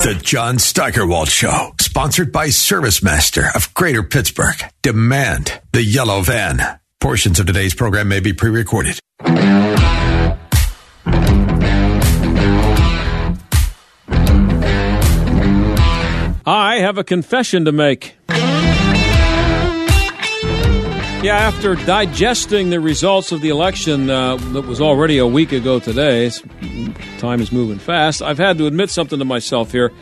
The John Steigerwald Show, sponsored by ServiceMaster of Greater Pittsburgh. Demand the yellow van. Portions of today's program may be pre recorded. I have a confession to make. Yeah, after digesting the results of the election uh, that was already a week ago today, time is moving fast, I've had to admit something to myself here.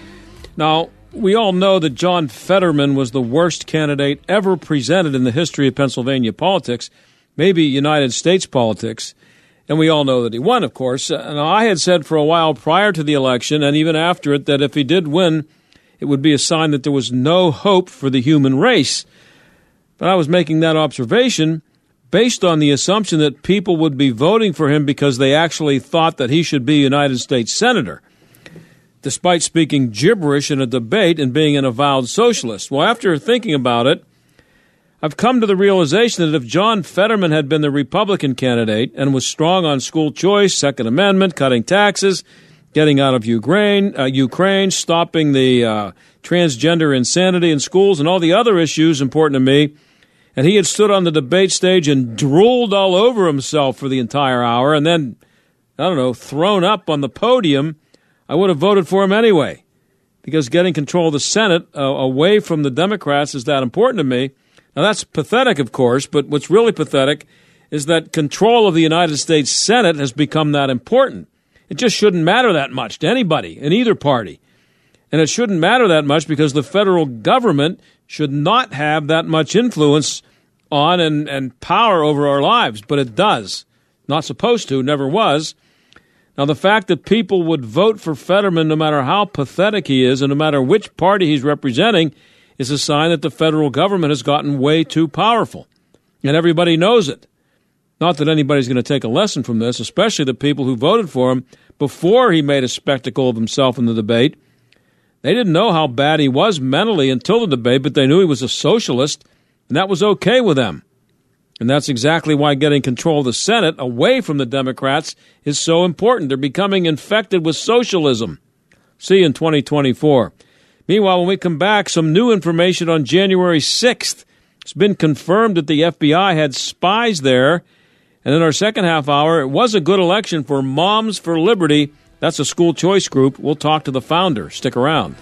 Now, we all know that John Fetterman was the worst candidate ever presented in the history of Pennsylvania politics, maybe United States politics. And we all know that he won, of course. And I had said for a while prior to the election and even after it that if he did win, it would be a sign that there was no hope for the human race. But I was making that observation based on the assumption that people would be voting for him because they actually thought that he should be United States Senator, despite speaking gibberish in a debate and being an avowed socialist. Well, after thinking about it, I've come to the realization that if John Fetterman had been the Republican candidate and was strong on school choice, Second Amendment, cutting taxes, getting out of Ukraine, uh, Ukraine, stopping the uh, transgender insanity in schools, and all the other issues important to me, and he had stood on the debate stage and drooled all over himself for the entire hour, and then, I don't know, thrown up on the podium, I would have voted for him anyway. Because getting control of the Senate uh, away from the Democrats is that important to me. Now, that's pathetic, of course, but what's really pathetic is that control of the United States Senate has become that important. It just shouldn't matter that much to anybody in either party. And it shouldn't matter that much because the federal government should not have that much influence on and, and power over our lives, but it does. Not supposed to, never was. Now, the fact that people would vote for Fetterman no matter how pathetic he is and no matter which party he's representing is a sign that the federal government has gotten way too powerful. And everybody knows it. Not that anybody's going to take a lesson from this, especially the people who voted for him before he made a spectacle of himself in the debate. They didn't know how bad he was mentally until the debate, but they knew he was a socialist, and that was okay with them. And that's exactly why getting control of the Senate away from the Democrats is so important. They're becoming infected with socialism. See you in 2024. Meanwhile, when we come back, some new information on January 6th. It's been confirmed that the FBI had spies there. And in our second half hour, it was a good election for Moms for Liberty. That's a school choice group. We'll talk to the founder. Stick around.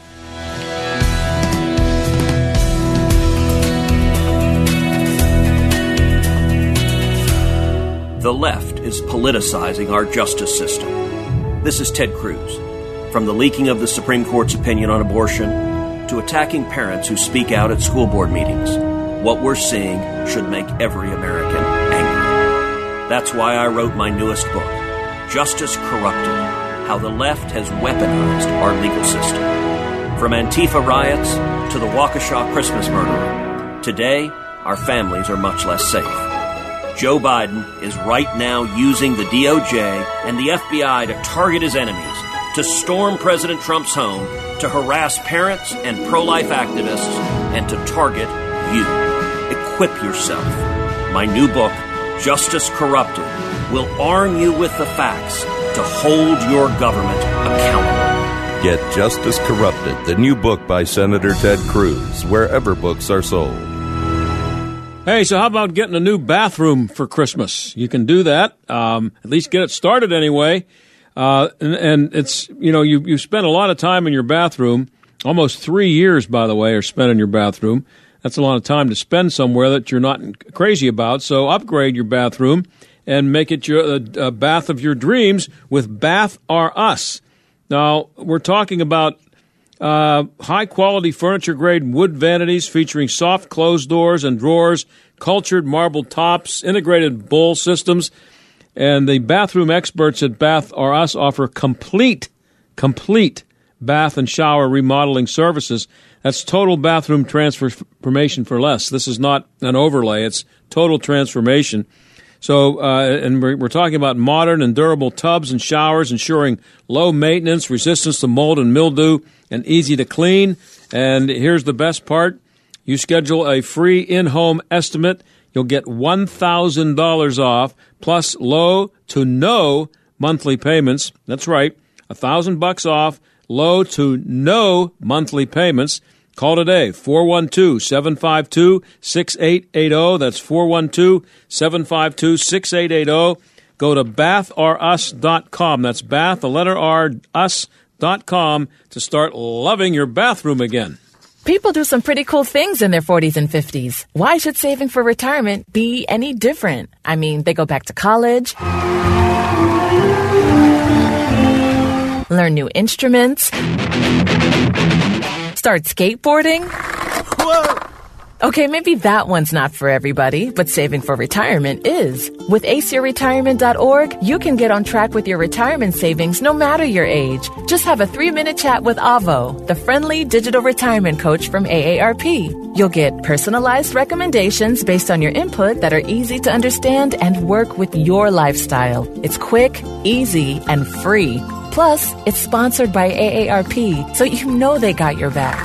Is politicizing our justice system. This is Ted Cruz. From the leaking of the Supreme Court's opinion on abortion to attacking parents who speak out at school board meetings, what we're seeing should make every American angry. That's why I wrote my newest book, Justice Corrupted How the Left Has Weaponized Our Legal System. From Antifa riots to the Waukesha Christmas murderer, today our families are much less safe. Joe Biden is right now using the DOJ and the FBI to target his enemies, to storm President Trump's home, to harass parents and pro life activists, and to target you. Equip yourself. My new book, Justice Corrupted, will arm you with the facts to hold your government accountable. Get Justice Corrupted, the new book by Senator Ted Cruz, wherever books are sold. Hey, so how about getting a new bathroom for Christmas? You can do that. Um, at least get it started anyway. Uh, and, and, it's you know you you spent a lot of time in your bathroom. Almost three years, by the way, are spent in your bathroom. That's a lot of time to spend somewhere that you're not crazy about. So upgrade your bathroom and make it your uh, bath of your dreams with Bath R Us. Now we're talking about uh, high quality furniture grade wood vanities featuring soft closed doors and drawers, cultured marble tops, integrated bowl systems. And the bathroom experts at Bath R Us offer complete, complete bath and shower remodeling services. That's total bathroom transformation for less. This is not an overlay, it's total transformation. So, uh, and we're, we're, talking about modern and durable tubs and showers, ensuring low maintenance, resistance to mold and mildew, and easy to clean. And here's the best part you schedule a free in home estimate, you'll get $1,000 off, plus low to no monthly payments. That's right, a thousand bucks off, low to no monthly payments. Call today, 412 752 6880. That's 412 752 6880. Go to bathrus.com. That's bath, the letter R, us.com to start loving your bathroom again. People do some pretty cool things in their 40s and 50s. Why should saving for retirement be any different? I mean, they go back to college, learn new instruments start skateboarding? Whoa! Okay, maybe that one's not for everybody, but saving for retirement is. With aceyourretirement.org, you can get on track with your retirement savings no matter your age. Just have a three minute chat with Avo, the friendly digital retirement coach from AARP. You'll get personalized recommendations based on your input that are easy to understand and work with your lifestyle. It's quick, easy, and free. Plus, it's sponsored by AARP, so you know they got your back.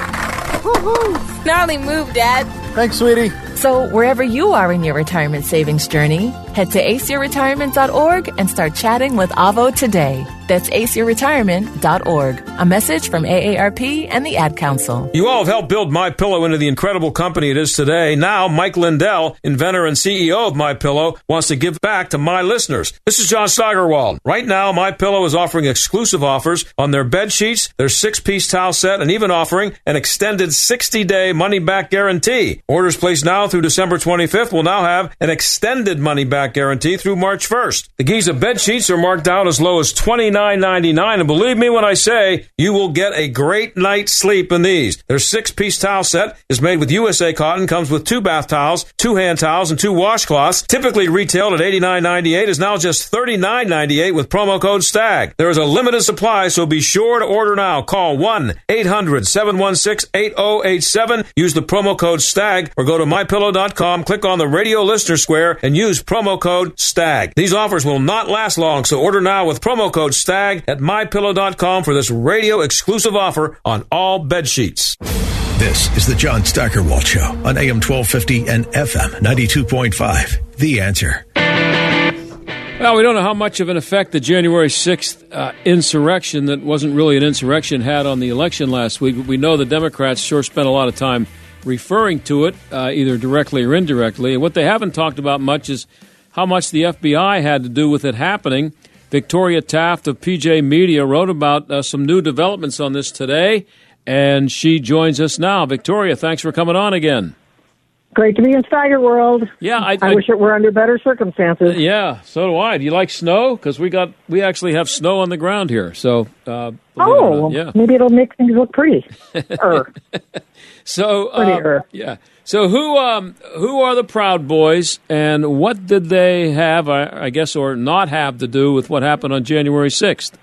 Woohoo! Gnarly move, Dad. Thanks, sweetie. So, wherever you are in your retirement savings journey, head to aceyourretirement.org and start chatting with Avo today. That's aceyourretirement.org. A message from AARP and the Ad Council. You all have helped build My Pillow into the incredible company it is today. Now, Mike Lindell, inventor and CEO of My Pillow, wants to give back to my listeners. This is John Steigerwald. Right now, My Pillow is offering exclusive offers on their bed sheets, their six-piece towel set, and even offering an extended 60-day money-back guarantee. Orders placed now through December 25th will now have an extended money-back guarantee through March 1st. The Giza bed sheets are marked down as low as 29 $29.99. And believe me when I say you will get a great night's sleep in these. Their six piece towel set is made with USA cotton, comes with two bath towels, two hand towels, and two washcloths. Typically retailed at $89.98 is now just $39.98 with promo code STAG. There is a limited supply, so be sure to order now. Call 1 800 716 8087. Use the promo code STAG or go to mypillow.com, click on the radio listener square, and use promo code STAG. These offers will not last long, so order now with promo code STAG Stag at mypillow.com for this radio exclusive offer on all bed sheets. This is the John Steigerwald Show on AM 1250 and FM 92.5. The answer. Well, we don't know how much of an effect the January 6th uh, insurrection, that wasn't really an insurrection, had on the election last week, but we know the Democrats sure spent a lot of time referring to it, uh, either directly or indirectly. And what they haven't talked about much is how much the FBI had to do with it happening. Victoria Taft of PJ Media wrote about uh, some new developments on this today, and she joins us now. Victoria, thanks for coming on again. Great to be in Steigerwald. Yeah, I, I, I, wish it were under better circumstances. Yeah, so do I. Do you like snow? Because we got we actually have snow on the ground here. So, uh, oh, it yeah. maybe it'll make things look pretty. so, uh, yeah. So who um, who are the Proud Boys, and what did they have, I, I guess, or not have to do with what happened on January sixth?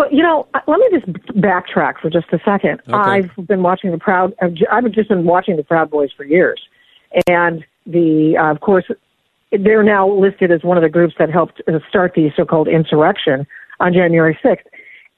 Well, you know, uh, let me just backtrack for just a second. Okay. I've been watching the Proud. I've just been watching the Proud Boys for years, and the uh, of course they're now listed as one of the groups that helped uh, start the so-called insurrection on January sixth.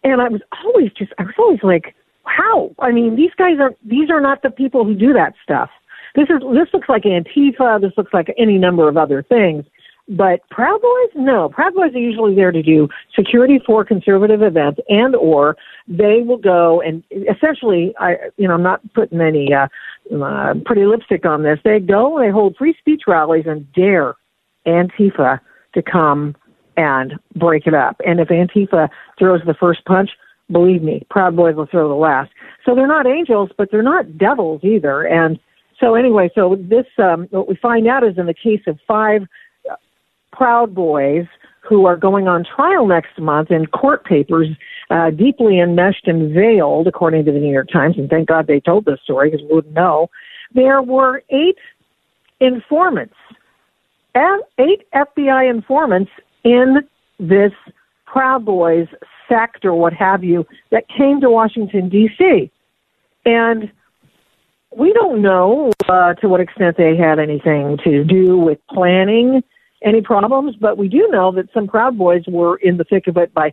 And I was always just, I was always like, how? I mean, these guys are these are not the people who do that stuff. This is this looks like Antifa. This looks like any number of other things. But Proud Boys, no. Proud Boys are usually there to do security for conservative events, and or they will go and essentially, I you know, I'm not putting any uh, uh, pretty lipstick on this. They go and they hold free speech rallies and dare Antifa to come and break it up. And if Antifa throws the first punch, Believe me, Proud Boys will throw the last. So they're not angels, but they're not devils either. And so anyway, so this um, what we find out is in the case of five Proud Boys who are going on trial next month in court papers, uh, deeply enmeshed and veiled, according to the New York Times. And thank God they told this story because we wouldn't know. There were eight informants, eight FBI informants in this Proud Boys sect or what have you that came to Washington D.C. and we don't know uh, to what extent they had anything to do with planning any problems, but we do know that some Proud Boys were in the thick of it by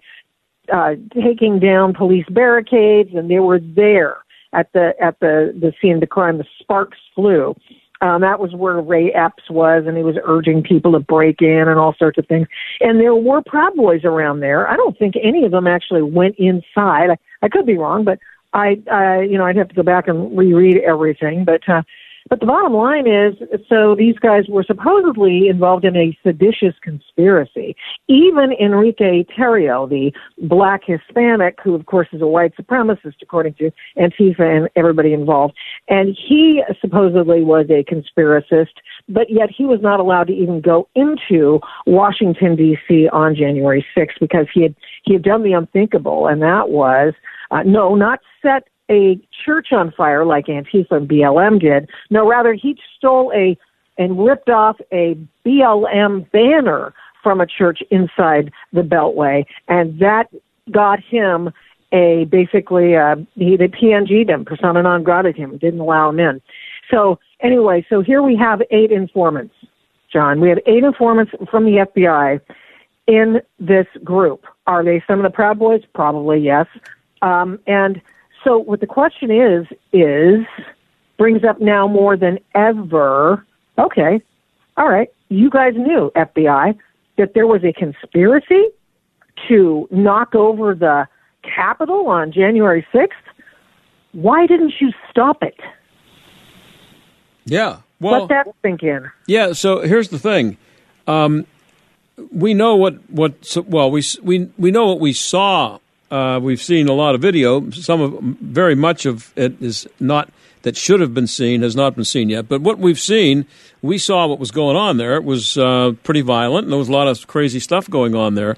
uh, taking down police barricades, and they were there at the at the the scene of the crime. The sparks flew. Um, that was where Ray Epps was, and he was urging people to break in and all sorts of things. And there were Proud Boys around there. I don't think any of them actually went inside. I, I could be wrong, but I, I, you know, I'd have to go back and reread everything. But uh, but the bottom line is, so these guys were supposedly involved in a seditious conspiracy. Even Enrique Tarrio, the black Hispanic, who of course is a white supremacist according to Antifa and everybody involved, and he supposedly was a conspiracist, but yet he was not allowed to even go into Washington D.C. on January 6th because he had he had done the unthinkable, and that was uh, no, not set a church on fire like Antifa and BLM did. No, rather he stole a and ripped off a BLM banner from a church inside the Beltway, and that got him a basically uh, he they PNG'd him, persona non grata him, didn't allow him in. So anyway, so here we have eight informants, John. We have eight informants from the FBI in this group. Are they some of the Proud Boys? Probably yes. Um, and so what the question is, is brings up now more than ever, okay, all right, you guys knew, FBI, that there was a conspiracy to knock over the Capitol on January 6th. Why didn't you stop it? Yeah. Well, let that sink in. Yeah. So here's the thing. Um, we know what what well we we we know what we saw uh, we've seen a lot of video. Some of very much of it is not that should have been seen has not been seen yet. But what we've seen, we saw what was going on there. It was uh, pretty violent, and there was a lot of crazy stuff going on there.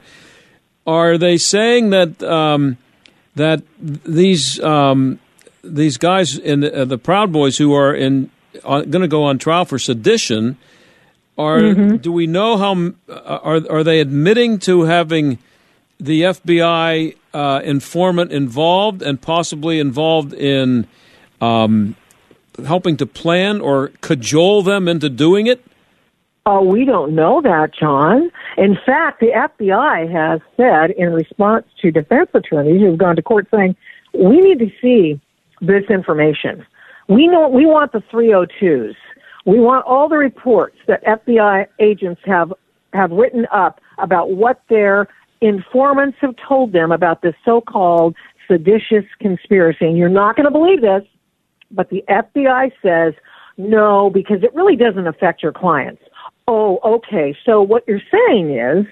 Are they saying that um, that these um, these guys in the, uh, the, Proud Boys who are in uh, going to go on trial for sedition? Are mm-hmm. do we know how uh, are are they admitting to having the FBI uh, informant involved and possibly involved in um, helping to plan or cajole them into doing it? Oh, we don't know that, John. In fact, the FBI has said in response to defense attorneys who've gone to court saying, we need to see this information. We know we want the 302s. We want all the reports that FBI agents have have written up about what their informants have told them about this so-called seditious conspiracy. And you're not going to believe this, but the FBI says no because it really doesn't affect your clients. Oh, okay. So what you're saying is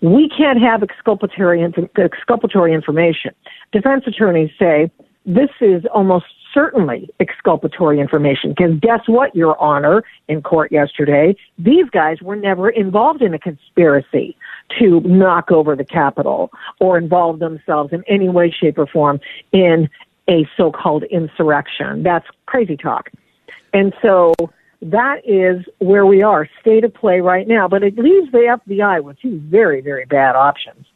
we can't have exculpatory exculpatory information. Defense attorneys say this is almost certainly exculpatory information because guess what, Your Honor, in court yesterday, these guys were never involved in a conspiracy to knock over the Capitol or involve themselves in any way, shape, or form in a so-called insurrection. That's crazy talk. And so that is where we are, state of play right now. But it leaves the FBI with two very, very bad options.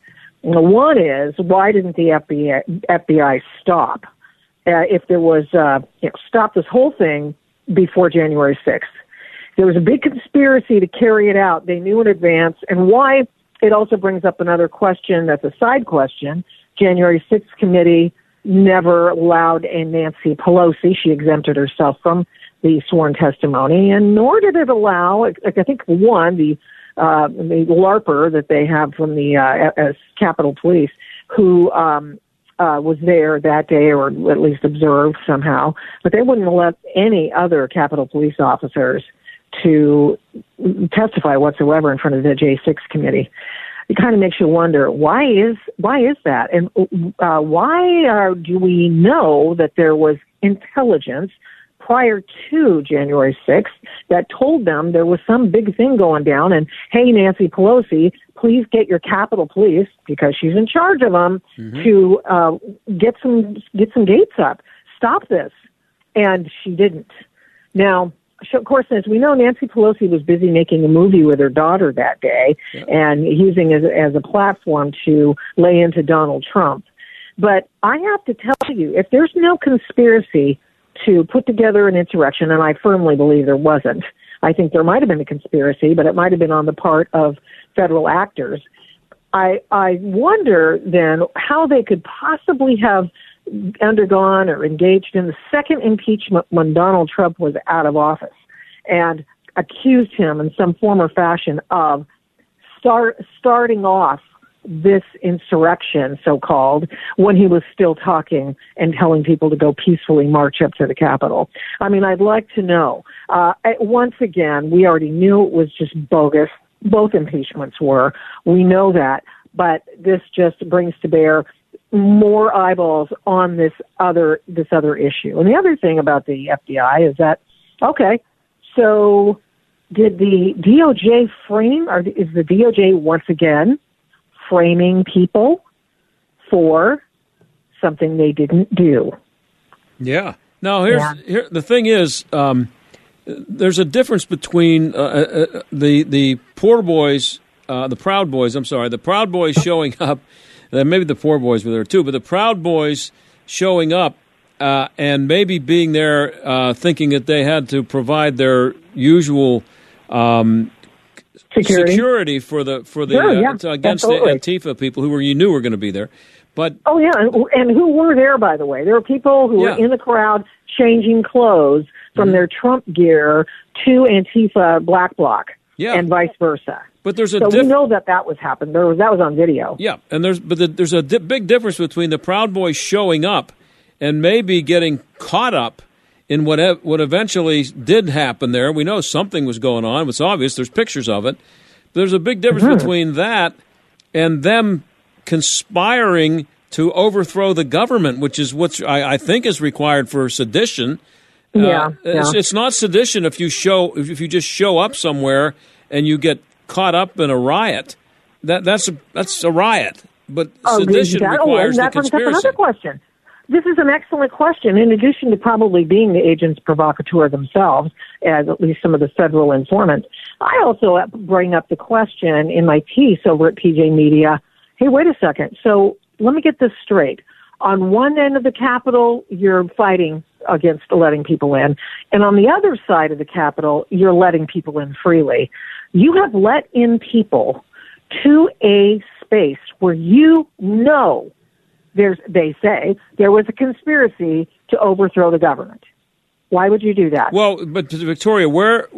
One is why didn't the FBI, FBI stop? Uh, if there was, uh, you know, stop this whole thing before January 6th. There was a big conspiracy to carry it out. They knew in advance. And why it also brings up another question that's a side question. January 6th committee never allowed a Nancy Pelosi. She exempted herself from the sworn testimony, and nor did it allow, I think, one, the uh, the LARPer that they have from the uh, as Capitol Police, who um, uh, was there that day or at least observed somehow, but they wouldn't let any other Capitol Police officers to testify whatsoever in front of the J6 committee. It kind of makes you wonder why is why is that, and uh, why are, do we know that there was intelligence prior to January 6th that told them there was some big thing going down, and hey, Nancy Pelosi, please get your Capitol Police because she's in charge of them mm-hmm. to uh, get some get some gates up, stop this, and she didn't. Now of course, as we know, Nancy Pelosi was busy making a movie with her daughter that day yeah. and using it as a platform to lay into Donald Trump. But I have to tell you, if there's no conspiracy to put together an insurrection, and I firmly believe there wasn't, I think there might have been a conspiracy, but it might have been on the part of federal actors. I I wonder then how they could possibly have undergone or engaged in the second impeachment when Donald Trump was out of office and accused him in some form or fashion of start starting off this insurrection, so called, when he was still talking and telling people to go peacefully march up to the Capitol. I mean, I'd like to know. Uh, once again, we already knew it was just bogus. Both impeachments were. We know that. But this just brings to bear more eyeballs on this other this other issue. And the other thing about the FBI is that okay, so did the DOJ frame or is the DOJ once again framing people for something they didn't do. Yeah. Now here's yeah. here the thing is um, there's a difference between uh, uh, uh, the the poor boys, uh, the Proud Boys. I'm sorry, the Proud Boys showing up. Uh, maybe the poor boys were there too, but the Proud Boys showing up uh, and maybe being there, thinking that they had to provide their usual um, security. security for the for the sure, uh, yeah, against absolutely. the Antifa people who were you knew were going to be there. But oh yeah, and, and who were there by the way? There were people who yeah. were in the crowd changing clothes from mm-hmm. their Trump gear to Antifa Black Bloc, yeah. and vice versa. But there's a so diff- we know that that was happened. There was that was on video. Yeah, and there's but the, there's a di- big difference between the Proud Boys showing up and maybe getting caught up in what ev- what eventually did happen there. We know something was going on. It's obvious. There's pictures of it. There's a big difference mm-hmm. between that and them conspiring to overthrow the government, which is what I, I think is required for sedition. Uh, yeah, uh, it's, yeah. it's, not sedition if you show if you just show up somewhere and you get caught up in a riot. That that's a that's a riot. But oh, sedition that, requires oh, that, the conspiracy. That's another question. This is an excellent question. In addition to probably being the agents provocateur themselves, as at least some of the federal informants, I also bring up the question in my piece over at PJ Media. Hey, wait a second. So let me get this straight. On one end of the Capitol, you're fighting against letting people in. And on the other side of the Capitol, you're letting people in freely. You have let in people to a space where you know there's, they say there was a conspiracy to overthrow the government. Why would you do that? Well, but Victoria, where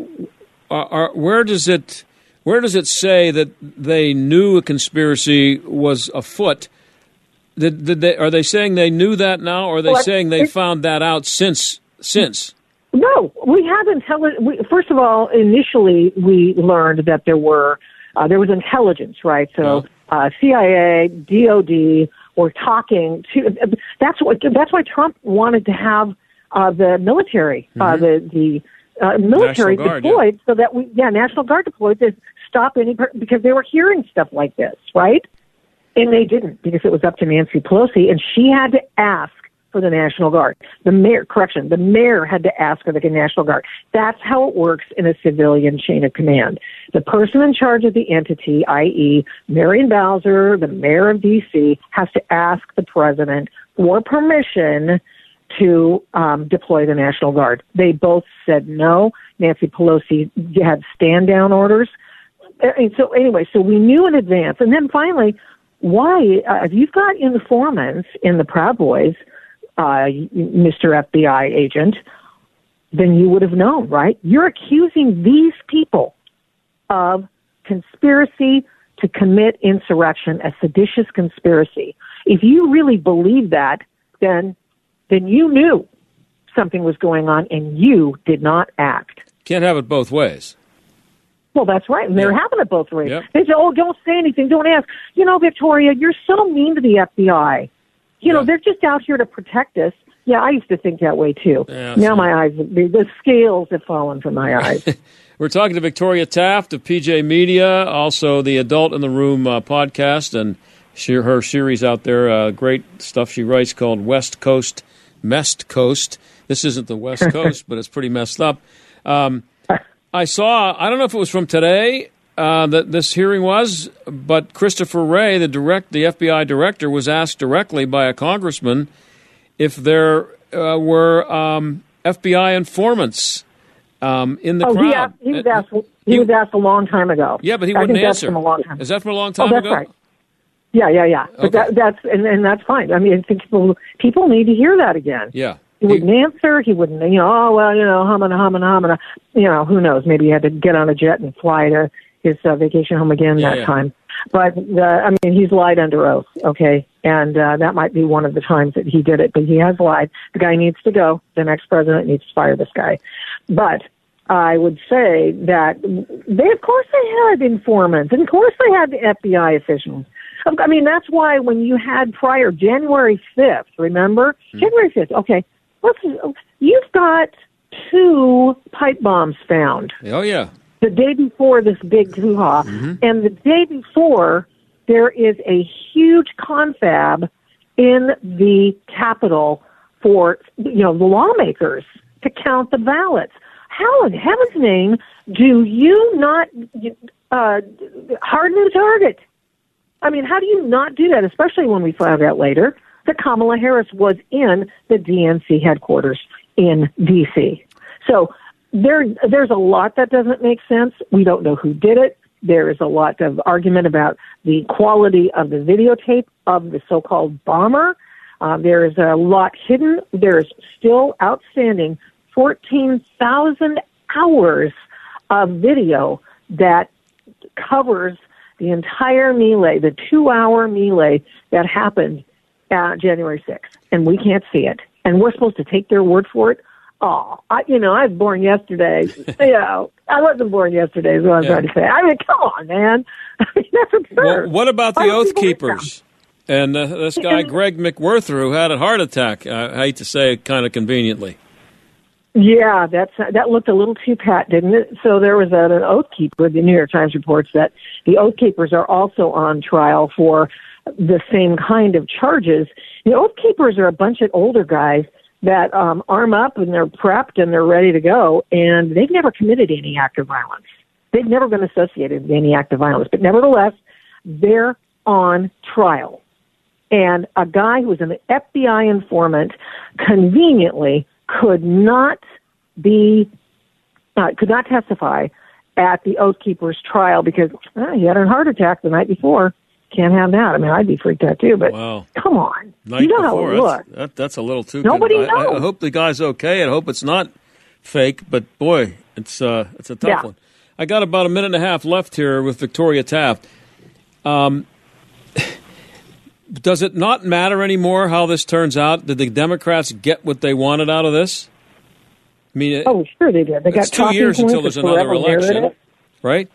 uh, are, where does it where does it say that they knew a conspiracy was afoot? Did, did they, are they saying they knew that now, or are they well, saying they found that out since since? No, we have intelligence. First of all, initially we learned that there were uh, there was intelligence, right? So uh, CIA, DoD, were talking to. That's what. That's why Trump wanted to have uh, the military, uh, mm-hmm. uh, the the uh, military Guard, deployed, yeah. so that we, yeah, National Guard deployed to stop any because they were hearing stuff like this, right? And they didn't because it was up to Nancy Pelosi, and she had to ask for the National Guard. The mayor, correction, the mayor had to ask for the National Guard. That's how it works in a civilian chain of command. The person in charge of the entity, i.e., Marion Bowser, the mayor of D.C., has to ask the president for permission to um, deploy the National Guard. They both said no. Nancy Pelosi had stand down orders. And so anyway, so we knew in advance. And then finally, why, uh, if you've got informants in the Proud Boys, uh, Mr. FBI agent, then you would have known, right? You're accusing these people of conspiracy to commit insurrection, a seditious conspiracy. If you really believe that, then then you knew something was going on and you did not act. Can't have it both ways. Well, that's right. And they're having it both ways. Yep. They say, oh, don't say anything, don't ask. You know, Victoria, you're so mean to the FBI. You know, they're just out here to protect us. Yeah, I used to think that way too. Yeah, now my eyes, the, the scales have fallen from my eyes. We're talking to Victoria Taft of PJ Media, also the Adult in the Room uh, podcast, and she, her series out there. Uh, great stuff she writes called West Coast Messed Coast. This isn't the West Coast, but it's pretty messed up. Um, I saw. I don't know if it was from today uh, that this hearing was, but Christopher Wray, the direct, the FBI director, was asked directly by a congressman if there uh, were um, FBI informants um, in the oh, crowd. He, he was asked. He, he, was asked a long time ago. Yeah, but he I wouldn't answer. That's from a long time. Is that from a long time oh, that's ago? Right. Yeah, yeah, yeah. But Okay. that, that's and, and that's fine. I mean, I think people people need to hear that again. Yeah. He wouldn't answer. He wouldn't, you know, oh, well, you know, humming, humming, humming. You know, who knows? Maybe he had to get on a jet and fly to his uh, vacation home again Yeah, that yeah. time. But, uh, I mean, he's lied under oath, okay? And uh, that might be one of the times that he did it, but he has lied. The guy needs to go. The next president needs to fire this guy. But I would say that they, of course, they had informants, and of course, they had the FBI officials. I mean, that's why when you had prior January 5th, remember? January 5th, okay, let's, you've got two pipe bombs found Oh yeah. the day before this big hoo-ha. And the day before, there is a huge confab in the Capitol for, you know, the lawmakers to count the ballots. How in heaven's name do you not uh, harden the target? I mean, how do you not do that, especially when we found out later that Kamala Harris was in the DNC headquarters in D.C. So there, there's a lot that doesn't make sense. We don't know who did it. There is a lot of argument about the quality of the videotape of the so-called bomber. Uh, there is a lot hidden. There is still outstanding 14,000 hours of video that covers the entire melee, the two-hour melee that happened uh, January 6th, and we can't see it. And we're supposed to take their word for it. Oh, I, you know, I was born yesterday. you know, I wasn't born yesterday. Is what I'm Yeah. trying to say. I mean, come on, man. I mean, that's absurd. Well, what about the don't Oath? Keepers? And uh, this guy Greg McWhirter, who had a heart attack. I hate to say it, kind of conveniently. Yeah, that's that looked a little too pat, didn't it? So there was an oath keeper. The New York Times reports that the oath keepers are also on trial for the same kind of charges. The oath keepers are a bunch of older guys that um, arm up and they're prepped and they're ready to go, and they've never committed any act of violence. They've never been associated with any act of violence, but nevertheless, they're on trial. And a guy who was an FBI informant conveniently could not be, uh, could not testify at the Oath Keeper's trial because uh, he had a heart attack the night before. Can't have that. I mean, I'd be freaked out too, but Wow. come on. Night you know how before, it that's, looks. that, that's a little too. Nobody I, I, I hope the guy's okay. I hope it's not fake. But boy, it's uh, it's a tough Yeah. one. I got about a minute and a half left here with Victoria Taft. Um, does it not matter anymore how this turns out? Did the Democrats get what they wanted out of this? I mean, it- Oh, sure they did. They got it's two years until there's another election, narrative. right?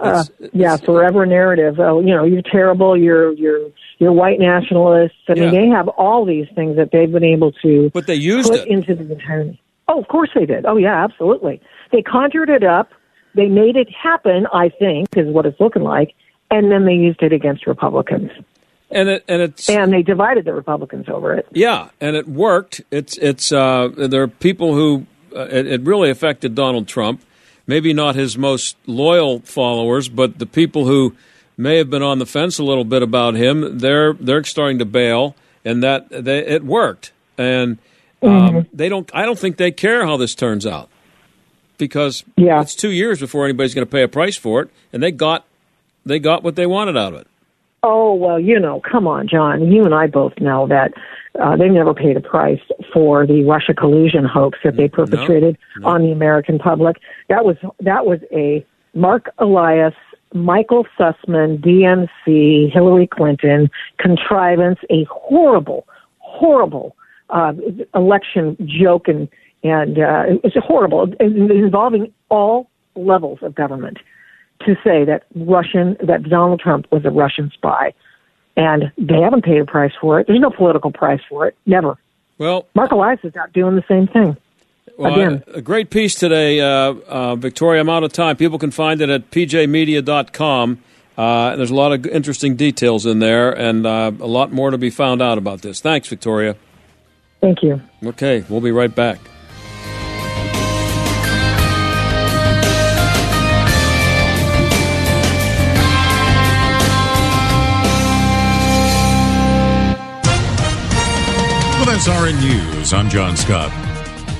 Uh, It's- yeah, forever narrative. Oh, you know, you're terrible. You're you're you're white nationalists. I mean, they have all these things that they've been able to But they used put it. into the entire. Oh, of course they did. Oh, yeah, absolutely. They conjured it up. They made it happen. I think is what it's looking like, and then they used it against Republicans, and it and it's and they divided the Republicans over it. Yeah, and it worked. It's it's uh, there are people who uh, it, it really affected Donald Trump. Maybe not his most loyal followers, but the people who may have been on the fence a little bit about him, they're they're starting to bail, and that they, it worked. And um, they don't. I don't think they care how this turns out because Yeah. it's two years before anybody's going to pay a price for it, and they got they got what they wanted out of it. Oh well, you know, come on, John. You and I both know that uh, they never paid a price for the Russia collusion hoax that they perpetrated on the American public. That was that was a Mark Elias, Michael Sussmann, DNC, Hillary Clinton contrivance, a horrible, horrible uh, election joke, and and uh, it's horrible involving all levels of government to say that Russian that Donald Trump was a Russian spy, and they haven't paid a price for it. There's no political price for it. Never. Well, Mark Elias is out doing the same thing. Well, Again. a great piece today, uh, uh, Victoria. I'm out of time. People can find it at pjmedia.com. Uh, there's a lot of interesting details in there and uh, a lot more to be found out about this. Thanks, Victoria. Thank you. Okay, we'll be right back. SRN News, I'm John Scott.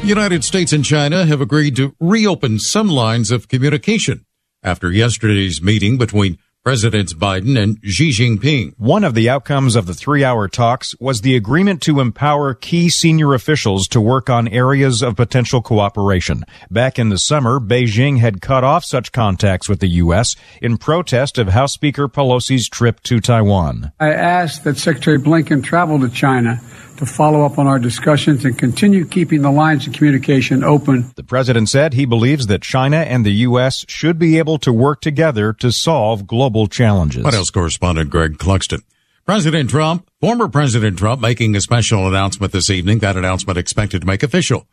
The United States and China have agreed to reopen some lines of communication after yesterday's meeting between Presidents Biden and Xi Jinping. One of the outcomes of the three hour talks was the agreement to empower key senior officials to work on areas of potential cooperation. Back in the summer, Beijing had cut off such contacts with the U.S. in protest of House Speaker Pelosi's trip to Taiwan. I asked that Secretary Blinken travel to China to follow up on our discussions and continue keeping the lines of communication open. The president said he believes that China and the U.S. should be able to work together to solve global challenges. White House correspondent Greg Clugston. President Trump, former President Trump, making a special announcement this evening. That announcement expected to make official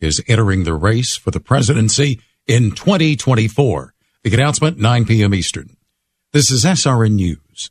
is entering the race for the presidency in 2024. The announcement 9 p.m. Eastern. This is SRN News.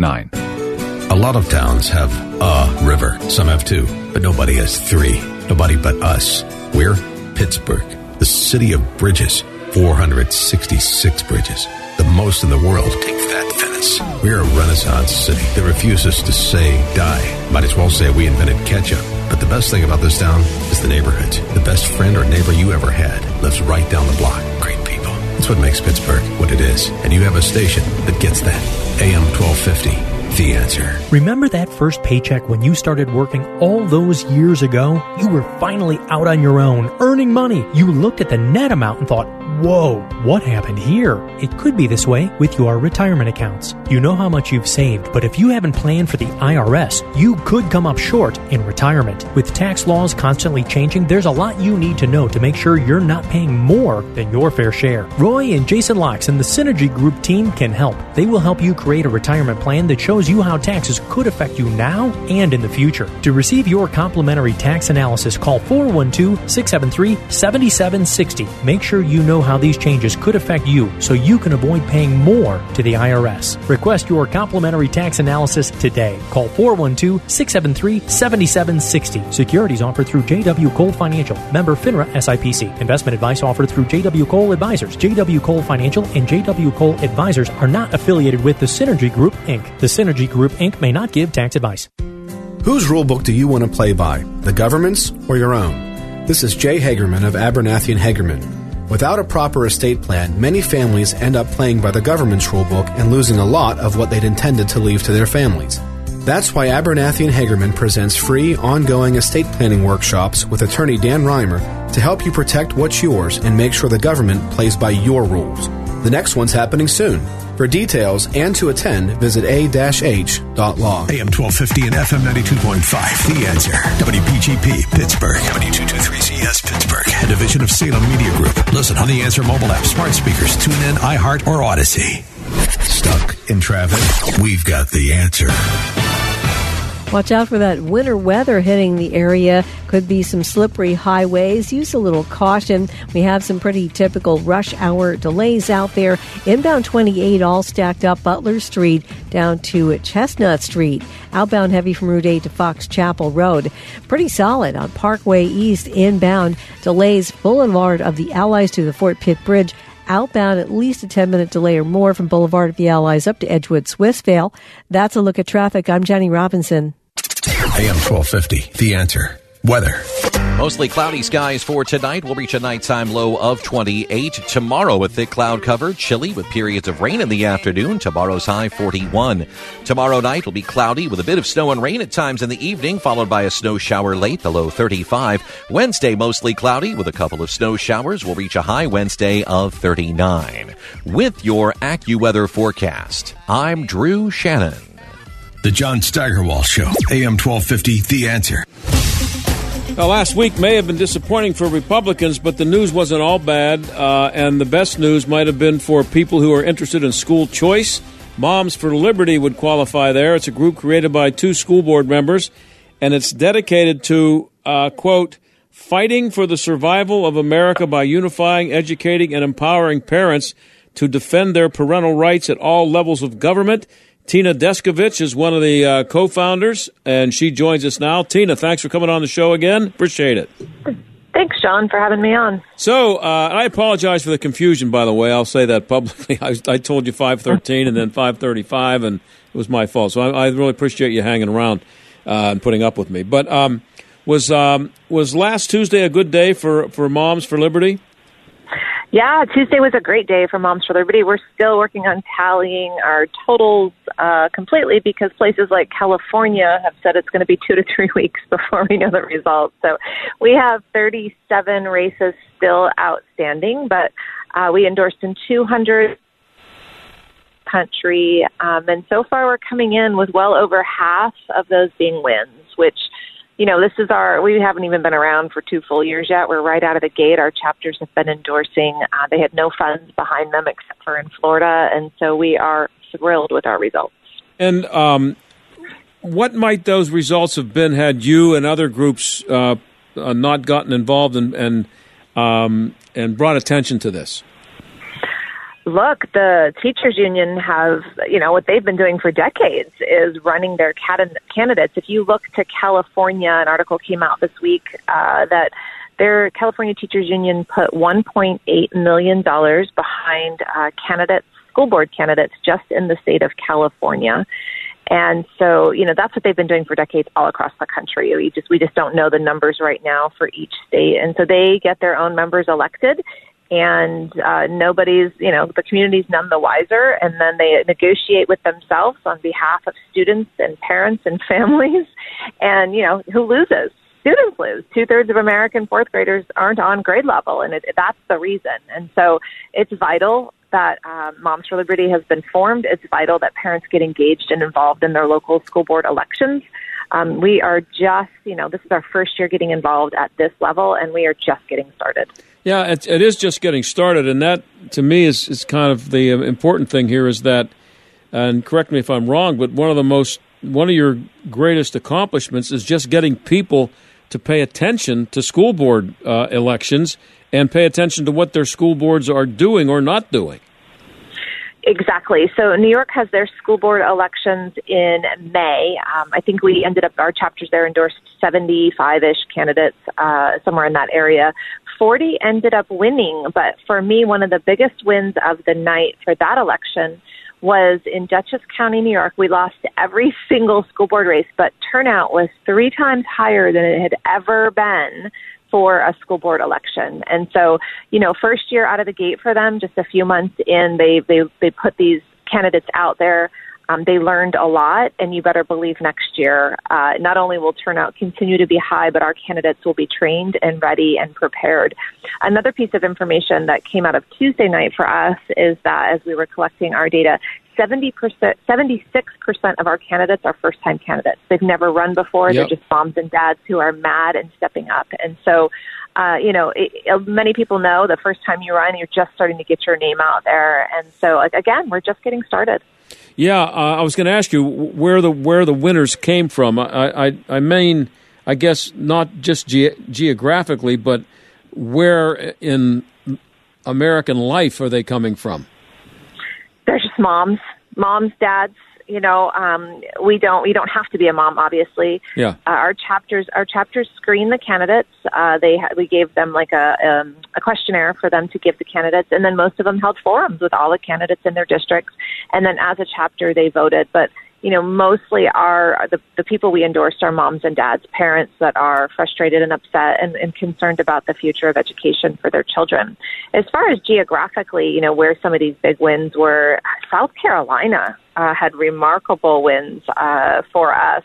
A lot of towns have a river. Some have two, but nobody has three. Nobody but us. We're Pittsburgh, the city of bridges. 466 bridges. The most in the world. Take that, Venice. We're a renaissance city that refuses to say die. Might as well say we invented ketchup. But the best thing about this town is the neighborhoods. The best friend or neighbor you ever had lives right down the block. Great people. That's what makes Pittsburgh what it is. And you have a station that gets that. AM 1250. The answer. Remember that first paycheck when you started working all those years ago? You were finally out on your own, earning money. You looked at the net amount and thought, whoa, what happened here? It could be this way with your retirement accounts. You know how much you've saved, but if you haven't planned for the IRS, you could come up short in retirement. With tax laws constantly changing, there's a lot you need to know to make sure you're not paying more than your fair share. Roy and Jason Locks and the Synergy Group team can help. They will help you create a retirement plan that shows you how taxes could affect you now and in the future. To receive your complimentary tax analysis, call 412 673 7760. Make sure you know how these changes could affect you so you can avoid paying more to the IRS. Request your complimentary tax analysis today. Call 412 673 7760. Securities offered through JW Cole Financial, member FINRA SIPC. Investment advice offered through JW Cole Advisors. JW Cole Financial and JW Cole Advisors are not affiliated with the Synergy Group, Inc. The Synergy Group, Inc. may not give tax advice. Whose rulebook do you want to play by? The government's or your own? This is Jay Hagerman of Abernathy and Hagerman. Without a proper estate plan, many families end up playing by the government's rulebook and losing a lot of what they'd intended to leave to their families. That's why Abernathy and Hagerman presents free, ongoing estate planning workshops with attorney Dan Reimer to help you protect what's yours and make sure the government plays by your rules. The next one's happening soon. For details and to attend, visit a-h.law. AM 1250 and FM 92.5. The answer. WPGP, Pittsburgh. W223CS, Pittsburgh. A division of Salem Media Group. Listen on the Answer mobile app, smart speakers, tune in, iHeart, or Odyssey. Stuck in traffic? We've got the answer. Watch out for that winter weather hitting the area. Could be some slippery highways. Use a little caution. We have some pretty typical rush hour delays out there. Inbound 28 all stacked up Butler Street down to Chestnut Street. Outbound heavy from Route 8 to Fox Chapel Road. Pretty solid on Parkway East inbound. Delays Boulevard of the Allies to the Fort Pitt Bridge outbound at least a 10 minute delay or more from Boulevard of the Allies up to Edgewood Swissvale. That's a look at traffic. I'm Jenny Robinson. AM 1250, The Answer. Weather. Mostly cloudy skies for tonight. We'll reach a nighttime low of 28. Tomorrow, with thick cloud cover, chilly with periods of rain in the afternoon. Tomorrow's high 41. Tomorrow night will be cloudy with a bit of snow and rain at times in the evening, followed by a snow shower late, the low 35. Wednesday, mostly cloudy with a couple of snow showers. We'll reach a high Wednesday of 39. With your AccuWeather forecast, I'm Drew Shannon. The John Steigerwald Show, AM 1250, The Answer. Now, last week may have been disappointing for Republicans, but the news wasn't all bad, uh, and the best news might have been for people who are interested in school choice. Moms for Liberty would qualify there. It's a group created by two school board members, and it's dedicated to, uh, quote, fighting for the survival of America by unifying, educating, and empowering parents to defend their parental rights at all levels of government Tina Descovich is one of the uh, co founders, and she joins us now. Tina, thanks for coming on the show again. Appreciate it. Thanks, John, for having me on. So, uh, I apologize for the confusion, by the way. I'll say that publicly. I, I told you 513 and then 535, and it was my fault. So, I, I really appreciate you hanging around uh, and putting up with me. But um, was um, was last Tuesday a good day for, for Moms for Liberty? Yeah, Tuesday was a great day for Moms for Liberty. We're still working on tallying our totals uh, completely because places like California have said it's going to be two to three weeks before we know the results. So we have 37 races still outstanding, but uh, we endorsed in 200 country, um, and so far we're coming in with well over half of those being wins, which you know, this is our, we haven't even been around for two full years yet. We're right out of the gate. Our chapters have been endorsing. Uh, they had no funds behind them except for in Florida. And so we are thrilled with our results. And um, what might those results have been had you and other groups uh, uh, not gotten involved and, and, um, and brought attention to this? Look, the teachers union has, you know, what they've been doing for decades is running their candidates. If you look to California, an article came out this week uh, that their California teachers union put 1.8 million dollars behind uh, candidates, school board candidates, just in the state of California. And so, you know, that's what they've been doing for decades all across the country. We just we just don't know the numbers right now for each state. And so they get their own members elected and uh, nobody's, you know, the community's none the wiser. And then they negotiate with themselves on behalf of students and parents and families. And, you know, who loses? Students lose. Two thirds of American fourth graders aren't on grade level, and it, that's the reason. And so it's vital that um, Moms for Liberty has been formed. It's vital that parents get engaged and involved in their local school board elections. Um, we are just, you know, this is our first year getting involved at this level, and we are just getting started. Yeah, it, it is just getting started, and that to me is, is kind of the important thing here is that, and correct me if I'm wrong, but one of the most one of your greatest accomplishments is just getting people to pay attention to school board uh, elections and pay attention to what their school boards are doing or not doing. Exactly. So New York has their school board elections in May. Um, I think we ended up, our chapters there endorsed 75 ish candidates, uh, somewhere in that area. 40 ended up winning, but for me, one of the biggest wins of the night for that election was in Dutchess County, New York. We lost every single school board race, but turnout was three times higher than it had ever been for a school board election. And so, you know, first year out of the gate for them, just a few months in, they they they put these candidates out there. Um, they learned a lot, and you better believe next year, uh, not only will turnout continue to be high, but our candidates will be trained and ready and prepared. Another piece of information that came out of Tuesday night for us is that as we were collecting our data, 70%, 76% of our candidates are first time candidates. They've never run before. Yep. They're just moms and dads who are mad and stepping up. And so, uh, you know, it, it, many people know the first time you run, you're just starting to get your name out there. And so, again, we're just getting started. Yeah, uh, I was going to ask you where the where the winners came from. I I, I mean, I guess not just ge- geographically, but where in American life are they coming from? they're just moms, moms, dads. You know, um, we don't we don't have to be a mom, obviously. Yeah. Uh, our chapters our chapters screen the candidates. Uh, they ha- we gave them like a um, a questionnaire for them to give the candidates, and then most of them held forums with all the candidates in their districts. And then as a chapter, they voted. But you know, mostly are the, the people we endorsed are moms and dads, parents that are frustrated and upset and, and concerned about the future of education for their children. As far as geographically, you know, where some of these big wins were, South Carolina uh, had remarkable wins uh, for us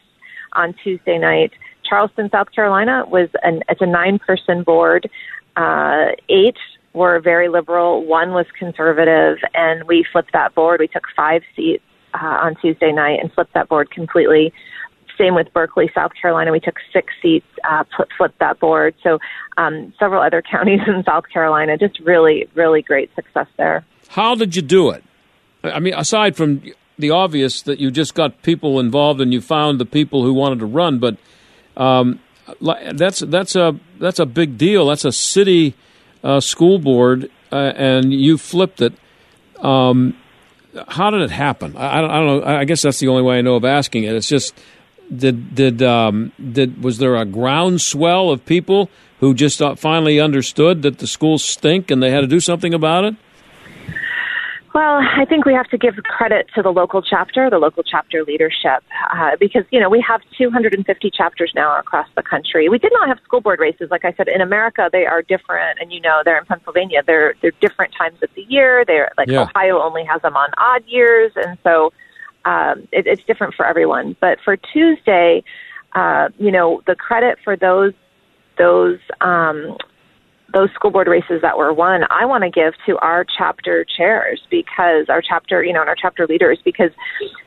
on Tuesday night. Charleston, South Carolina was an it's a nine person board. Uh, eight were very liberal, one was conservative, and we flipped that board. We took five seats uh, on Tuesday night and flipped that board completely. Same with Berkeley, South Carolina. We took six seats, uh, flipped that board. So um, several other counties in South Carolina, just really, really great success there. How did you do it? I mean, aside from the obvious that you just got people involved and you found the people who wanted to run, but um, that's that's a that's a big deal. That's a city uh, school board, uh, and you flipped it. Um, how did it happen? I, I, don't, know. I guess that's the only way I know of asking it. It's just did did um, did was there a groundswell of people who just uh, finally understood that the schools stink and they had to do something about it? Well, I think we have to give credit to the local chapter, the local chapter leadership, uh, because you know we have 250 chapters now across the country. We did not have school board races, like I said. In America, they are different, and you know they're in Pennsylvania. They're they're different times of the year. They're like yeah. Ohio only has them on odd years, and so um, it, it's different for everyone. But for Tuesday, uh, you know, the credit for those those um, those school board races that were won, I want to give to our chapter chairs because our chapter, you know, and our chapter leaders because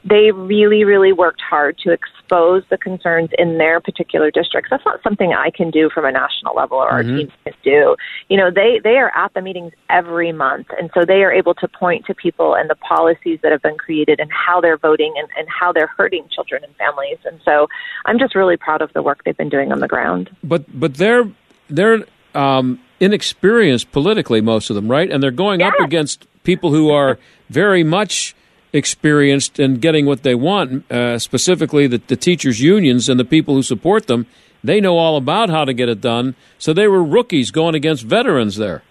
they really, really worked hard to expose the concerns in their particular districts. That's not something I can do from a national level or mm-hmm. our team can do. You know, they they are at the meetings every month, and so they are able to point to people and the policies that have been created and how they're voting and, and how they're hurting children and families. And so I'm just really proud of the work they've been doing on the ground. But but they're they're um, inexperienced politically, most of them, right? And they're going up against people who are very much experienced in getting what they want, uh, specifically the, the teachers' unions and the people who support them. They know all about how to get it done. So they were rookies going against veterans there.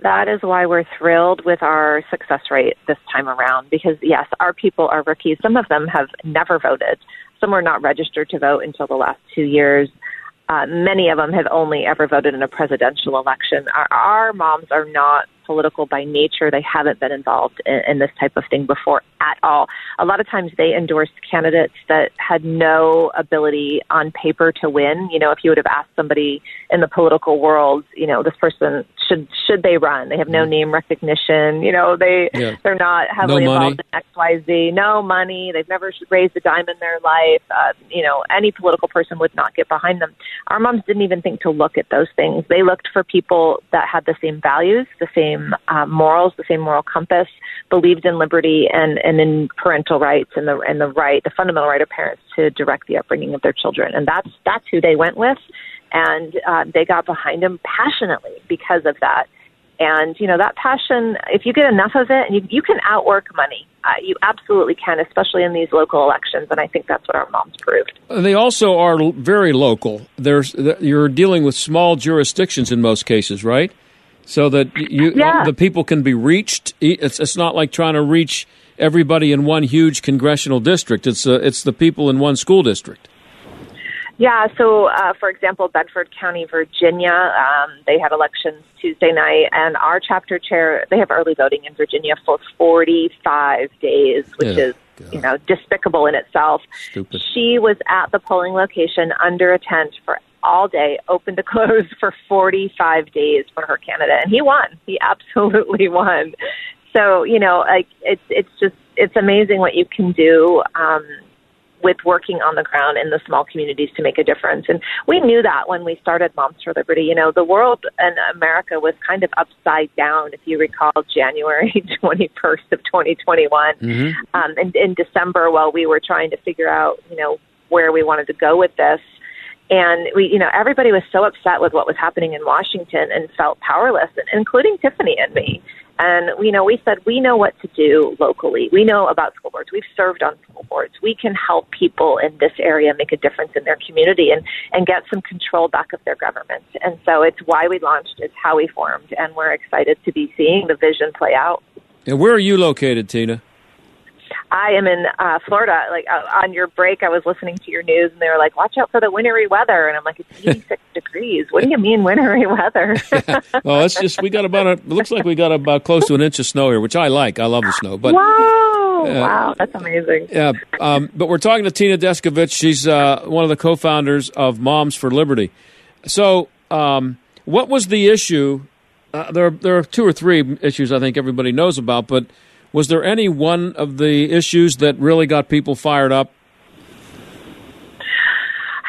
That is why we're thrilled with our success rate this time around because, yes, our people are rookies. Some of them have never voted. Some were not registered to vote until the last two years. Uh, many of them have only ever voted in a presidential election. Our, our moms are not political by nature. They haven't been involved in, in this type of thing before at all. A lot of times they endorsed candidates that had no ability on paper to win. You know, if you would have asked somebody in the political world, you know, this person should should they run? They have no mm-hmm. name recognition. You know, they yeah. they're not heavily no involved in X Y Z. No money. They've never raised a dime in their life. Uh, you know, any political person would not get behind them. Our moms didn't even think to look at those things. They looked for people that had the same values, the same same uh, morals, the same moral compass, believed in liberty and, and in parental rights and the and the right, the fundamental right of parents to direct the upbringing of their children. And that's that's who they went with, and uh, they got behind him passionately because of that. And you know that passion, if you get enough of it, and you, you can outwork money. Uh, you absolutely can, especially in these local elections, and I think that's what our moms proved. They also are very local. There's you're dealing with small jurisdictions in most cases, right? so that you yeah. the people can be reached. It's it's not like trying to reach everybody in one huge congressional district. It's uh, it's the people in one school district. Yeah, so uh, for example, Bedford County, Virginia, um, they had elections Tuesday night, and our chapter chair, they have early voting in Virginia for 45 days, which yeah. is God. you know despicable in itself. Stupid. She was at the polling location under a tent for all day, open to close for 45 days for her candidate, and he won. He absolutely won. So you know, like it's it's just it's amazing what you can do um, with working on the ground in the small communities to make a difference. And we knew that when we started Moms for Liberty. You know, the world and America was kind of upside down. If you recall, January 21st of 2021, mm-hmm. um, in, in December, while we were trying to figure out, you know, where we wanted to go with this and we, you know, everybody was so upset with what was happening in Washington and felt powerless, including Tiffany and me. And, you know, we said, we know what to do locally. We know about school boards. We've served on school boards. We can help people in this area make a difference in their community and, and get some control back of their government. And so it's why we launched, it's how we formed, and we're excited to be seeing the vision play out. And where are you located, Tina? I am in uh, Florida. Like uh, on your break, I was listening to your news, and they were like, "Watch out for the wintry weather," and I'm like, "It's 86 degrees. What do you mean wintry weather?" well, it's just we got about a. It looks like we got about close to an inch of snow here, which I like. I love the snow, but wow, uh, wow, that's amazing. Yeah, um, but we're talking to Tina Descovich. She's uh, one of the co-founders of Moms for Liberty. So, um, what was the issue? Uh, there, there are two or three issues I think everybody knows about, but was there any one of the issues that really got people fired up?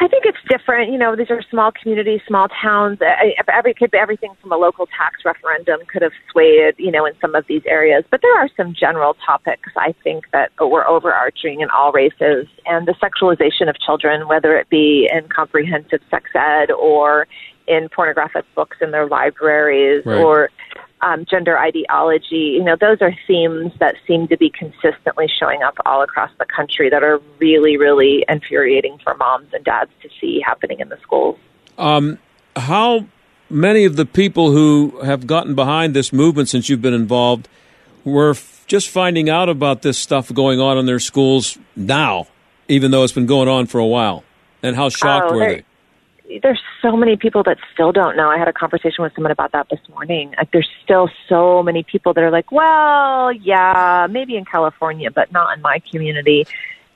I think it's different. You know, these are small communities, small towns. Uh, every could everything from a local tax referendum could have swayed, you know, in some of these areas. But there are some general topics I think that were overarching in all races, and the sexualization of children, whether it be in comprehensive sex ed or in pornographic books in their libraries right. or um, gender ideology. You know, those are themes that seem to be consistently showing up all across the country that are really, really infuriating for moms and dads to see happening in the schools. Um, how many of the people who have gotten behind this movement since you've been involved were f- just finding out about this stuff going on in their schools now, even though it's been going on for a while? And how shocked oh, were they? There's so many people that still don't know. I had a conversation with someone about that this morning. Like there's still so many people that are like, well, yeah, maybe in California, but not in my community.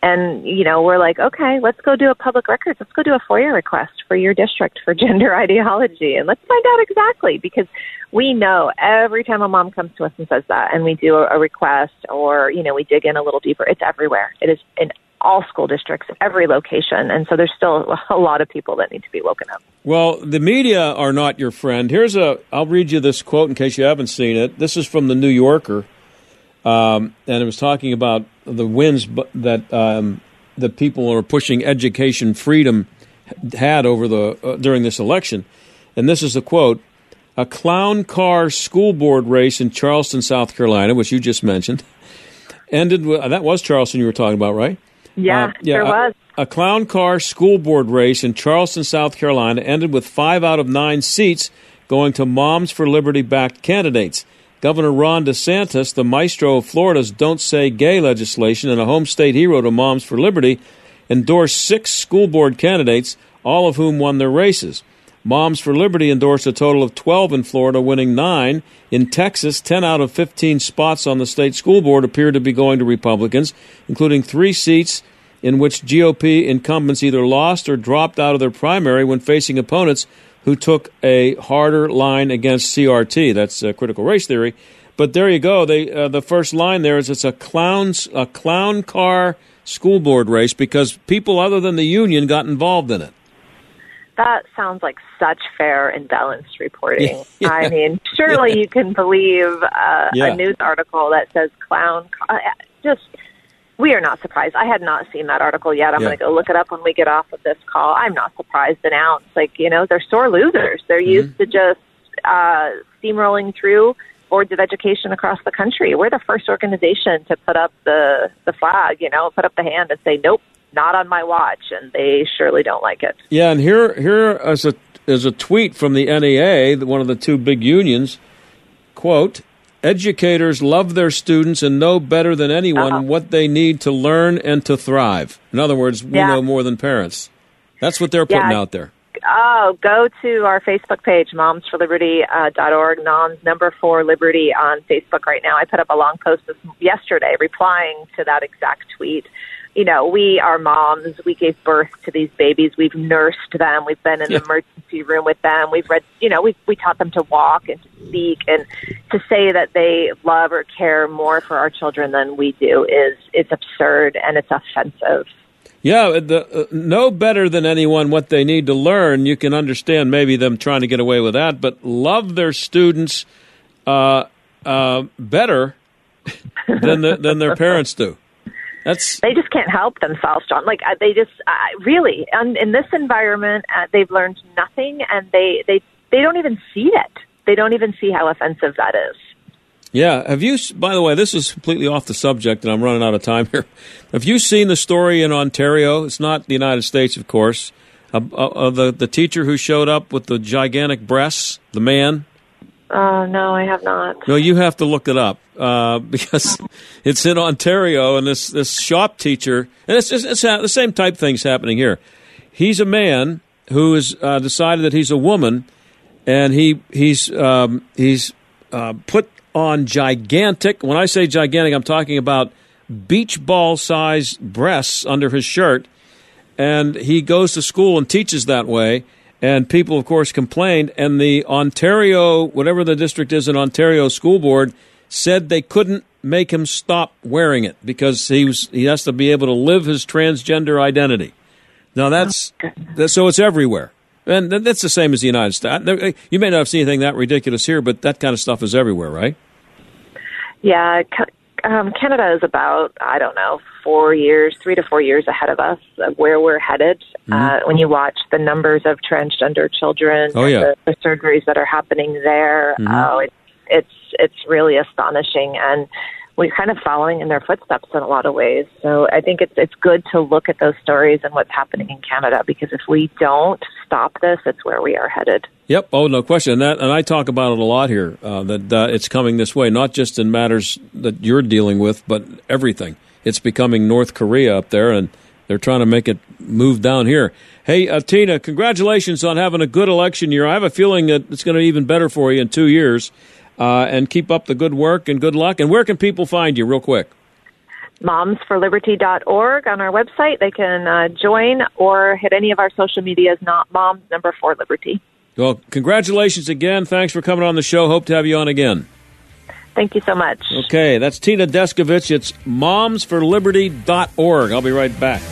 And, you know, we're like, okay, let's go do a public records. Let's go do a FOIA request for your district for gender ideology. And let's find out exactly because we know every time a mom comes to us and says that and we do a, request or, you know, we dig in a little deeper, it's everywhere. It is in all school districts, every location. And so there's still a lot of people that need to be woken up. Well, the media are not your friend. Here's a, I'll read you this quote in case you haven't seen it. This is from the New Yorker. Um, and it was talking about the wins that um, the people who are pushing education freedom had over the uh, during this election. And this is the quote: "A clown car school board race in Charleston, South Carolina, which you just mentioned, ended. With, that was Charleston you were talking about, right? Yeah, uh, yeah there was. A, a clown car school board race in Charleston, South Carolina ended with five out of nine seats going to Moms for Liberty backed candidates. Governor Ron DeSantis, the maestro of Florida's Don't Say Gay legislation and a home state hero to Moms for Liberty, endorsed six school board candidates, all of whom won their races. Moms for Liberty endorsed a total of 12 in Florida, winning nine. In Texas, 10 out of 15 spots on the state school board appear to be going to Republicans, including three seats in which GOP incumbents either lost or dropped out of their primary when facing opponents who took a harder line against CRT. That's uh, critical race theory. But there you go. They, uh, the first line there is it's a clown's a clown car school board race because people other than the union got involved in it that sounds like such fair and balanced reporting. Yeah. I mean, surely yeah. you can believe uh, yeah. a news article that says clown. Uh, just, we are not surprised. I had not seen that article yet. I'm going to go look it up when we get off of this call. I'm not surprised an ounce. Like, you know, they're sore losers. They're mm-hmm. used to just uh, steamrolling through boards of education across the country. We're the first organization to put up the the flag, you know, put up the hand and say, nope, not on my watch, and they surely don't like it. Yeah, and here here is a is a tweet from the NEA, one of the two big unions. Quote: Educators love their students and know better than anyone uh-huh. what they need to learn and to thrive. In other words, we yeah. know more than parents. That's what they're putting yeah. out there. Oh, go to our Facebook page, momsforliberty.org, uh, .org, noms number four liberty on Facebook right now. I put up a long post this, yesterday replying to that exact tweet you know, we are moms. We gave birth to these babies. We've nursed them. We've been in the emergency room with them. We've read, you know, we we taught them to walk and to speak, and to say that they love or care more for our children than we do is it's absurd and it's offensive. Yeah, the, uh, know better than anyone what they need to learn. You can understand maybe them trying to get away with that, but love their students uh, uh, better than the, than their parents do. That's they just can't help themselves, John. Like uh, they just uh, really, um, in this environment, uh, they've learned nothing, and they they they don't even see it. They don't even see how offensive that is. Yeah. Have you? By the way, this is completely off the subject, and I'm running out of time here. Have you seen the story in Ontario? It's not the United States, of course. Of uh, uh, the the teacher who showed up with the gigantic breasts, the man. Uh, no, I have not. No, you have to look it up uh, because it's in Ontario, and this this shop teacher, and it's it's the same type things happening here. He's a man who has uh, decided that he's a woman, and he he's um, he's uh, put on gigantic. When I say gigantic, I'm talking about beach ball size breasts under his shirt, and he goes to school and teaches that way and people, of course, complained. And the Ontario, whatever the district is in Ontario school board, said they couldn't make him stop wearing it because he was he has to be able to live his transgender identity. Now that's, that's so it's everywhere. And that's the same as the United States. Eh, you may not have seen anything that ridiculous here, but that kind of stuff is everywhere, right? Yeah, um, Canada is about I don't know four years, three to four years ahead of us of where we're headed. Mm-hmm. Uh, when you watch the numbers of transgender children, oh, yeah. the, the surgeries that are happening there, mm-hmm. oh, it's it's it's really astonishing and we're kind of following in their footsteps in a lot of ways. So I think it's it's good to look at those stories and what's happening in Canada because if we don't stop this, it's where we are headed. Yep. Oh, no question. And that and I talk about it a lot here uh, that uh, it's coming this way, not just in matters that you're dealing with, but everything. It's becoming North Korea up there, and they're trying to make it move down here. Hey, uh, Tina, congratulations on having a good election year. I have a feeling that it's going to be even better for you in two years. Uh, and keep up the good work and good luck. And where can people find you, real quick? Momsforliberty.org on our website. They can uh, join or hit any of our social medias, not moms, number four liberty. Well, congratulations again. Thanks for coming on the show. Hope to have you on again. Thank you so much. Okay, that's Tina Descovich. It's momsforliberty.org. I'll be right back.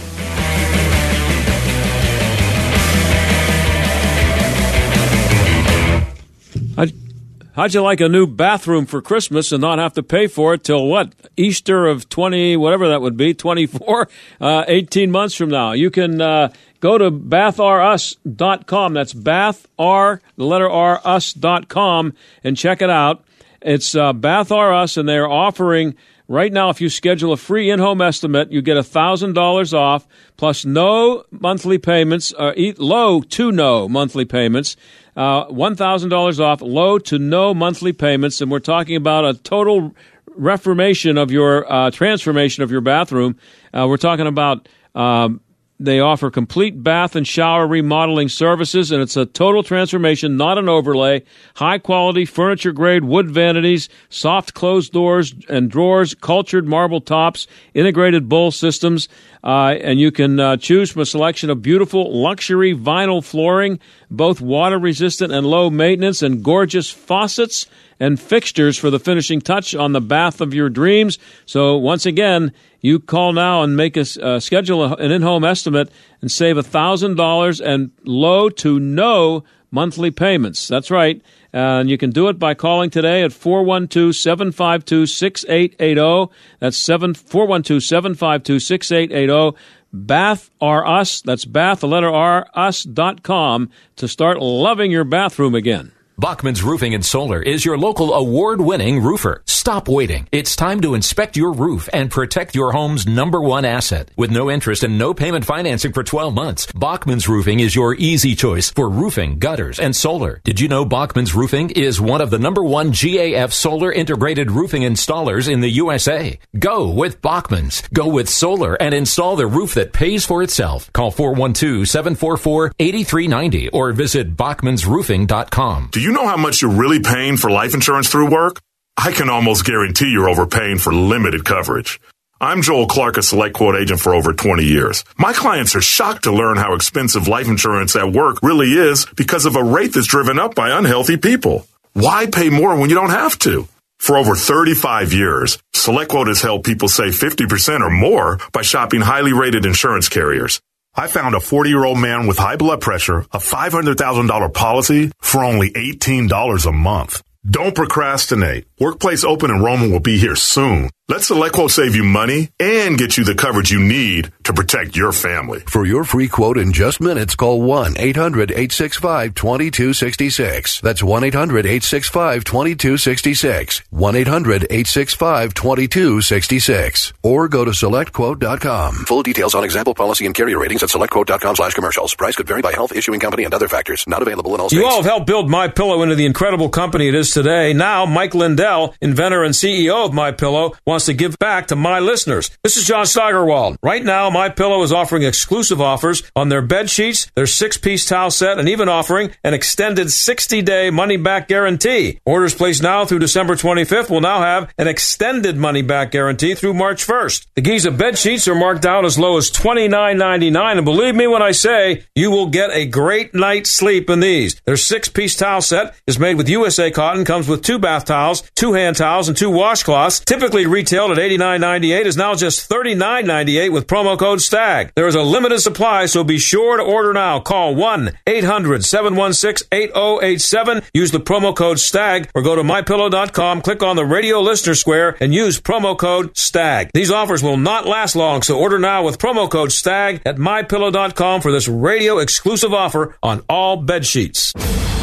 How'd you like a new bathroom for Christmas and not have to pay for it till what? Easter of 20, whatever that would be, 24, uh, 18 months from now. You can uh, go to bathrus.com. That's bath, R, the letter R, us.com, and check it out. It's uh, Bath R Us, and they're offering right now, if you schedule a free in home estimate, you get $1,000 off plus no monthly payments, uh, low to no monthly payments uh, $1,000 off, low to no monthly payments, and we're talking about a total reformation of your uh, transformation of your bathroom. Uh, we're talking about um, they offer complete bath and shower remodeling services, and it's a total transformation, not an overlay. High quality furniture grade wood vanities, soft closed doors and drawers, cultured marble tops, integrated bowl systems, uh, and you can uh, choose from a selection of beautiful luxury vinyl flooring, both water resistant and low maintenance, and gorgeous faucets and fixtures for the finishing touch on the bath of your dreams. So once again, you call now and make a uh, schedule an in-home estimate and save $1,000 and low to no monthly payments. That's right. and you can do it by calling today at 412-752-6880. That's 412-752-6880. Bath R Us. That's Bath, the letter R, us.com to start loving your bathroom again. Bachman's Roofing and Solar is your local award-winning roofer. Stop waiting. It's time to inspect your roof and protect your home's number one asset. With no interest and no payment financing for 12 months, Bachman's Roofing is your easy choice for roofing, gutters, and solar. Did you know Bachman's Roofing is one of the number one GAF solar integrated roofing installers in the USA? Go with Bachman's. Go with solar and install the roof that pays for itself. Call 412-744-8390 or visit bachmansroofing.com. Do you know how much you're really paying for life insurance through work? I can almost guarantee you're overpaying for limited coverage. I'm Joel Clark, a select quote agent for over 20 years. My clients are shocked to learn how expensive life insurance at work really is because of a rate that's driven up by unhealthy people. Why pay more when you don't have to? For over 35 years, SelectQuote has helped people save 50% or more by shopping highly rated insurance carriers. I found a 40 year old man with high blood pressure, a $500,000 policy for only $18 a month. Don't procrastinate. Workplace open enrollment will be here soon. Let SelectQuote save you money and get you the coverage you need to protect your family. For your free quote in just minutes, call 1 800 865 2266. That's 1 800 865 2266. 1 800 865 2266. Or go to selectquote.com. Full details on example policy and carrier ratings at selectquote.com slash commercials. Price could vary by health, issuing company, and other factors. Not available in all states. You all have helped build My Pillow into the incredible company it is today. Now, Mike Lindell, inventor and CEO of My Pillow, wants to give back to my listeners. This is John Steigerwald. Right now, My Pillow is offering exclusive offers on their bed sheets, their six-piece towel set, and even offering an extended 60-day money-back guarantee. Orders placed now through December 25th will now have an extended money-back guarantee through March 1st. The Giza bed sheets are marked down as low as $29.99, and believe me when I say you will get a great night's sleep in these. Their six-piece towel set is made with USA cotton, comes with two bath towels, two hand towels, and two washcloths. Typically retailed at $89.98 is now just $39.98 with promo code STAG. There is a limited supply, so be sure to order now. Call 1-800-716-8087. Use the promo code STAG or go to mypillow.com, click on the radio listener square, and use promo code STAG. These offers will not last long, so order now with promo code STAG at mypillow.com for this radio exclusive offer on all bed sheets.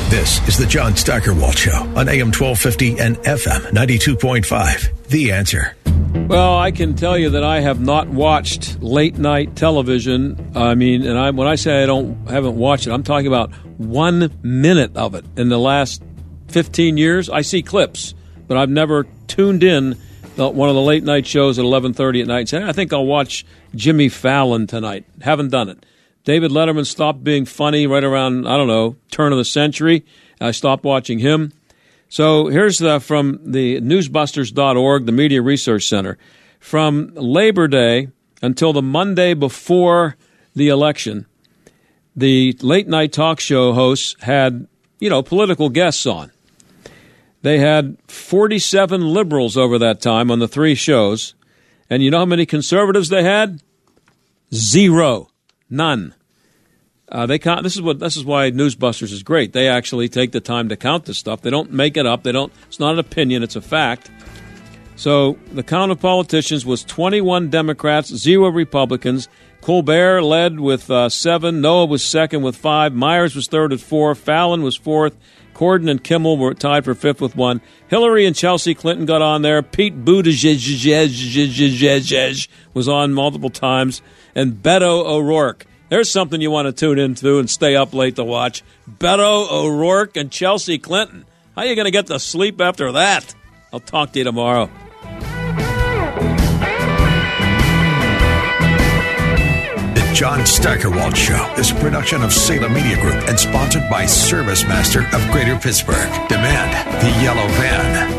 This is the John Steigerwald Show on AM 1250 and FM 92.5. The answer. Well, I can tell you that I have not watched late night television. I mean, and I, when I say I don't haven't watched it, I'm talking about one minute of it in the last 15 years. I see clips, but I've never tuned in one of the late night shows at 11:30 at night. And I think I'll watch Jimmy Fallon tonight. Haven't done it. David Letterman stopped being funny right around, I don't know, turn of the century. I stopped watching him. So here's the, from the newsbusters.org, the Media Research Center. From Labor Day until the Monday before the election, the late night talk show hosts had, you know, political guests on. They had 47 liberals over that time on the three shows. And you know how many conservatives they had? Zero. None. Uh, they count, this is what this is why Newsbusters is great. They actually take the time to count this stuff. They don't make it up. They don't. It's not an opinion. It's a fact. So the count of politicians was 21 Democrats, zero Republicans. Colbert led with uh, seven. Noah was second with five. Meyers was third at four. Fallon was fourth. Corden and Kimmel were tied for fifth with one. Hillary and Chelsea Clinton got on there. Pete Buttigieg was on multiple times. And Beto O'Rourke. There's something you want to tune into and stay up late to watch. Beto O'Rourke and Chelsea Clinton. How are you going to get to sleep after that? I'll talk to you tomorrow. The John Steigerwald Show is a production of Salem Media Group and sponsored by Service Master of Greater Pittsburgh. Demand the yellow van.